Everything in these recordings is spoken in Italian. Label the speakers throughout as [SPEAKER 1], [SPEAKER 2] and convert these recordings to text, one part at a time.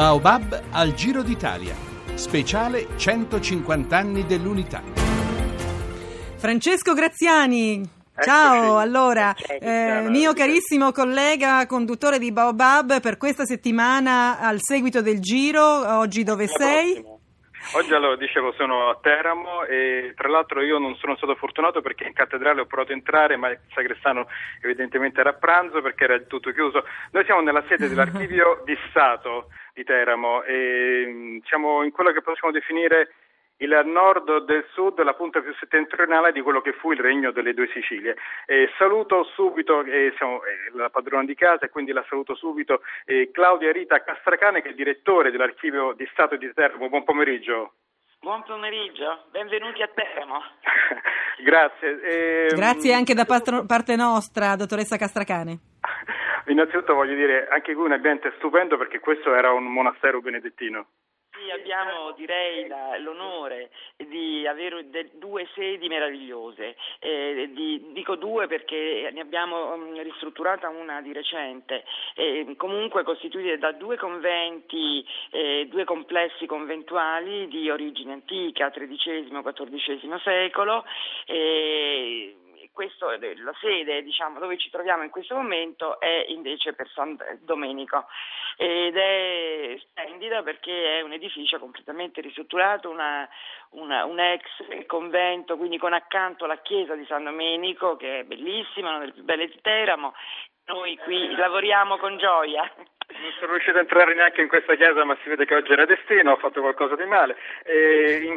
[SPEAKER 1] Baobab al Giro d'Italia. Speciale 150 anni dell'unità.
[SPEAKER 2] Francesco Graziani, Ciao, allora, eh, mio carissimo collega conduttore di Baobab, per questa settimana al seguito del giro, oggi dove sei?
[SPEAKER 3] Oggi allora dicevo sono a Teramo e tra l'altro io non sono stato fortunato perché in cattedrale ho provato a entrare ma il sacrestano evidentemente era a pranzo perché era tutto chiuso. Noi siamo nella sede dell'archivio di Stato di Teramo e mm, siamo in quello che possiamo definire il nord del sud, la punta più settentrionale di quello che fu il regno delle due Sicilie. Eh, saluto subito, eh, siamo eh, la padrona di casa e quindi la saluto subito, eh, Claudia Rita Castracane che è direttore dell'archivio di Stato di Teramo. Buon pomeriggio.
[SPEAKER 4] Buon pomeriggio, benvenuti a Teramo.
[SPEAKER 3] Grazie.
[SPEAKER 2] Grazie anche da parte nostra, dottoressa Castracane.
[SPEAKER 3] Innanzitutto voglio dire anche qui un ambiente stupendo perché questo era un monastero benedettino
[SPEAKER 4] abbiamo direi la, l'onore di avere de, due sedi meravigliose, eh, di, dico due perché ne abbiamo um, ristrutturata una di recente, eh, comunque costituite da due conventi, eh, due complessi conventuali di origine antica, XIII-XIV secolo questo, la sede diciamo, dove ci troviamo in questo momento è invece per San Domenico ed è splendida perché è un edificio completamente ristrutturato, una, una, un ex convento, quindi con accanto la chiesa di San Domenico che è bellissima, una delle più belle di Teramo. Noi qui lavoriamo con gioia.
[SPEAKER 3] Non sono riuscito a entrare neanche in questa chiesa, ma si vede che oggi era destino, ho fatto qualcosa di male.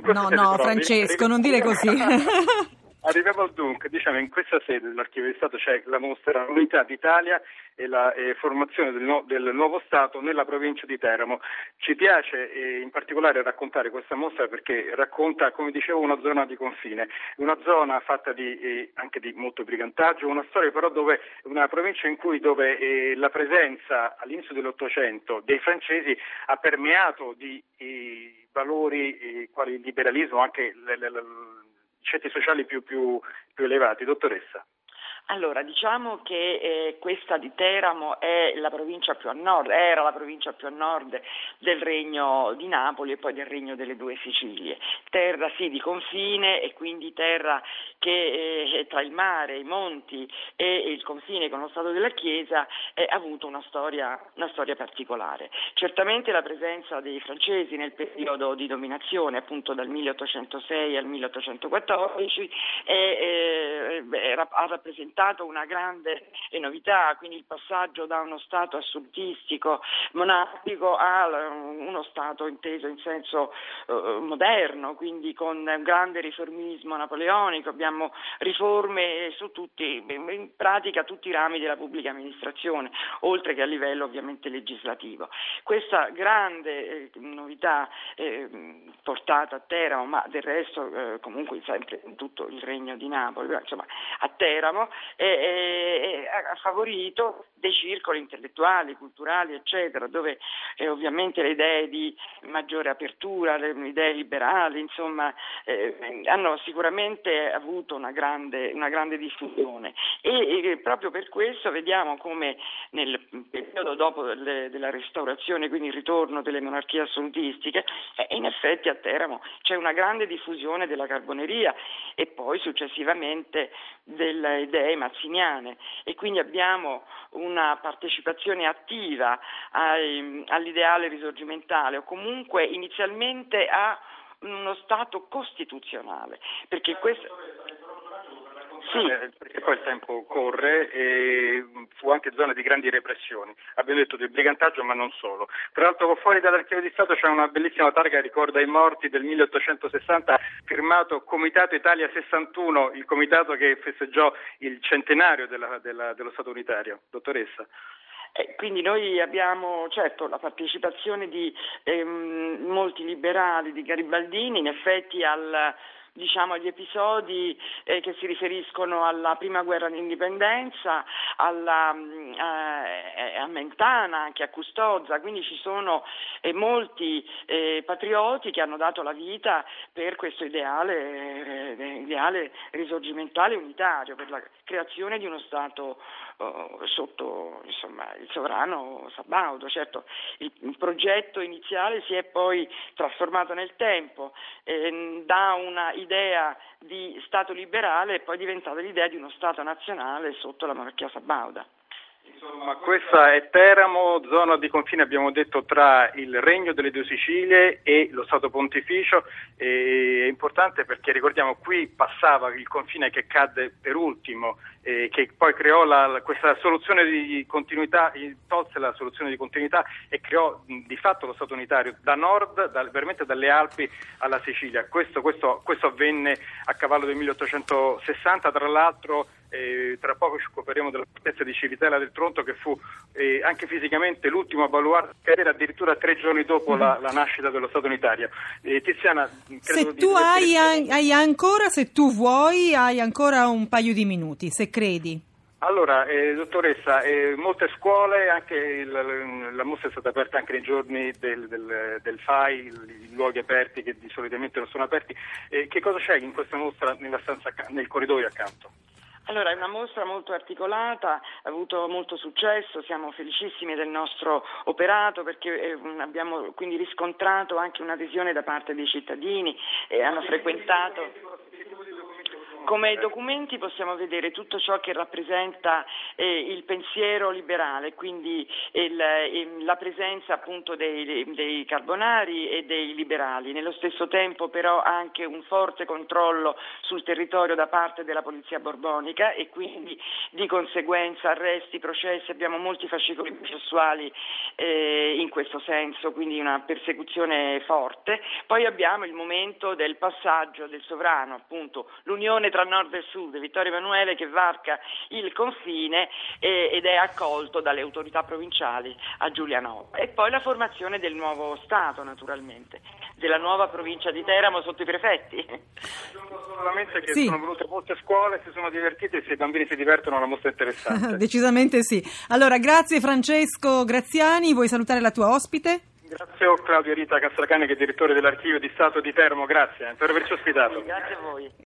[SPEAKER 2] no, no, Francesco, non dire così.
[SPEAKER 3] Arriviamo al dunque, diciamo in questa sede dell'Archivio di Stato c'è la mostra Unità d'Italia e la eh, formazione del, no, del, nuovo Stato nella provincia di Teramo. Ci piace eh, in particolare raccontare questa mostra perché racconta, come dicevo, una zona di confine, una zona fatta di, eh, anche di molto brigantaggio, una storia però dove una provincia in cui dove, eh, la presenza all'inizio dell'Ottocento dei francesi ha permeato di eh, valori eh, quali il liberalismo, anche le, le ceti sociali più, più, più elevati. Dottoressa.
[SPEAKER 4] Allora, diciamo che eh, questa di Teramo è la nord, era la provincia più a nord del regno di Napoli e poi del regno delle due Sicilie. Terra sì di confine e quindi terra che eh, tra il mare, i monti e il confine con lo Stato della Chiesa eh, ha avuto una storia, una storia, particolare. Certamente la presenza dei francesi nel periodo di dominazione, appunto dal 1806 al 1814, eh, ha rappresentato rappresentato una grande novità, quindi il passaggio da uno Stato assolutistico, monastico, a uno Stato inteso in senso eh, moderno, quindi con un grande riformismo napoleonico, abbiamo riforme su tutti, in pratica tutti i rami della pubblica amministrazione, oltre che a livello ovviamente legislativo. Questa grande eh, novità eh, portata a Teramo, ma del resto eh, comunque sempre in tutto il regno di Napoli, insomma a Teramo, e, e, ha favorito dei circoli intellettuali, culturali, eccetera, dove eh, ovviamente le idee di maggiore apertura, le idee liberali, insomma, eh, hanno sicuramente avuto una grande, una grande diffusione. E, e, proprio per questo vediamo come nel periodo dopo le, della restaurazione, quindi il ritorno delle monarchie assolutistiche, eh, in effetti a Teramo c'è una grande diffusione della carboneria e poi successivamente delle idee mazziniane e quindi abbiamo una partecipazione attiva ai, all'ideale risorgimentale o comunque inizialmente a uno Stato costituzionale, perché questo
[SPEAKER 3] sì. Perché poi il tempo corre e fu anche zona di grandi repressioni. Abbiamo detto di brigantaggio, ma non solo. Tra l'altro, fuori dall'archivio di Stato c'è una bellissima targa che ricorda i morti del 1860, firmato Comitato Italia 61, il comitato che festeggiò il centenario della, della, dello Stato unitario. Dottoressa.
[SPEAKER 4] Eh, quindi noi abbiamo certo la partecipazione di ehm, molti liberali, di Garibaldini, in effetti al diciamo, agli episodi eh, che si riferiscono alla prima guerra d'indipendenza, alla, mm, eh, a Mentana, anche a Custozza, quindi ci sono eh, molti eh, patrioti che hanno dato la vita per questo ideale, eh, ideale risorgimentale unitario, per la creazione di uno Stato oh, sotto insomma, il sovrano Sabaudo. Certo, il, il, progetto iniziale si è poi trasformato nel tempo eh, da una idea di Stato liberale e poi è diventata l'idea di uno Stato nazionale sotto la monarchia sabauda.
[SPEAKER 3] Insomma, questa è Teramo, zona di confine abbiamo detto tra il Regno delle Due Sicilie e lo Stato Pontificio. è importante perché ricordiamo qui passava il confine che cadde per ultimo, eh, che poi creò la, questa soluzione di continuità, tolse la soluzione di continuità e creò di fatto lo Stato unitario da nord, da, veramente dalle Alpi alla Sicilia. Questo, questo, questo avvenne a cavallo del 1860, tra l'altro eh, tra poco ci occuperemo della fortezza di Civitella del Tronto che fu eh, anche fisicamente l'ultimo a baluardo cadere addirittura tre giorni dopo la, la nascita dello Stato unitario. Eh, Tiziana,
[SPEAKER 2] se tu hai, hai, ancora, se tu vuoi, hai ancora un paio di minuti, se credi.
[SPEAKER 3] Allora, eh, dottoressa, eh, molte scuole, anche il, la mostra è stata aperta anche nei giorni del, del, del FAI, i luoghi aperti che di solitamente non sono aperti. Eh, che cosa c'è in questa mostra nella stanza, nel corridoio accanto?
[SPEAKER 4] Allora, è una mostra molto articolata, ha avuto molto successo, siamo felicissimi del nostro operato perché eh, abbiamo quindi riscontrato anche un'adesione da parte dei cittadini e hanno frequentato. Come documenti possiamo vedere tutto ciò che rappresenta eh, il pensiero liberale, quindi il, la presenza appunto dei, dei, carbonari e dei liberali, nello stesso tempo però anche un forte controllo sul territorio da parte della polizia borbonica e quindi di conseguenza arresti, processi, abbiamo molti fascicoli processuali eh, in questo senso, quindi una persecuzione forte. Poi abbiamo il momento del passaggio del sovrano, appunto l'unione tra nord e sud, Vittorio Emanuele che varca il confine eh, ed è accolto dalle autorità provinciali a Giulianova. E poi la formazione del nuovo Stato, naturalmente, della nuova provincia di Teramo sotto i prefetti.
[SPEAKER 3] Solamente che sì. sono venute molte scuole, si sono divertite e se i bambini si divertono la mostra è interessante.
[SPEAKER 2] Decisamente sì. Allora, grazie Francesco Graziani, vuoi salutare la tua ospite?
[SPEAKER 3] Grazie a Claudio Rita Castracani che è direttore dell'archivio di Stato di Termo, grazie per averci ospitato.
[SPEAKER 4] Grazie a voi.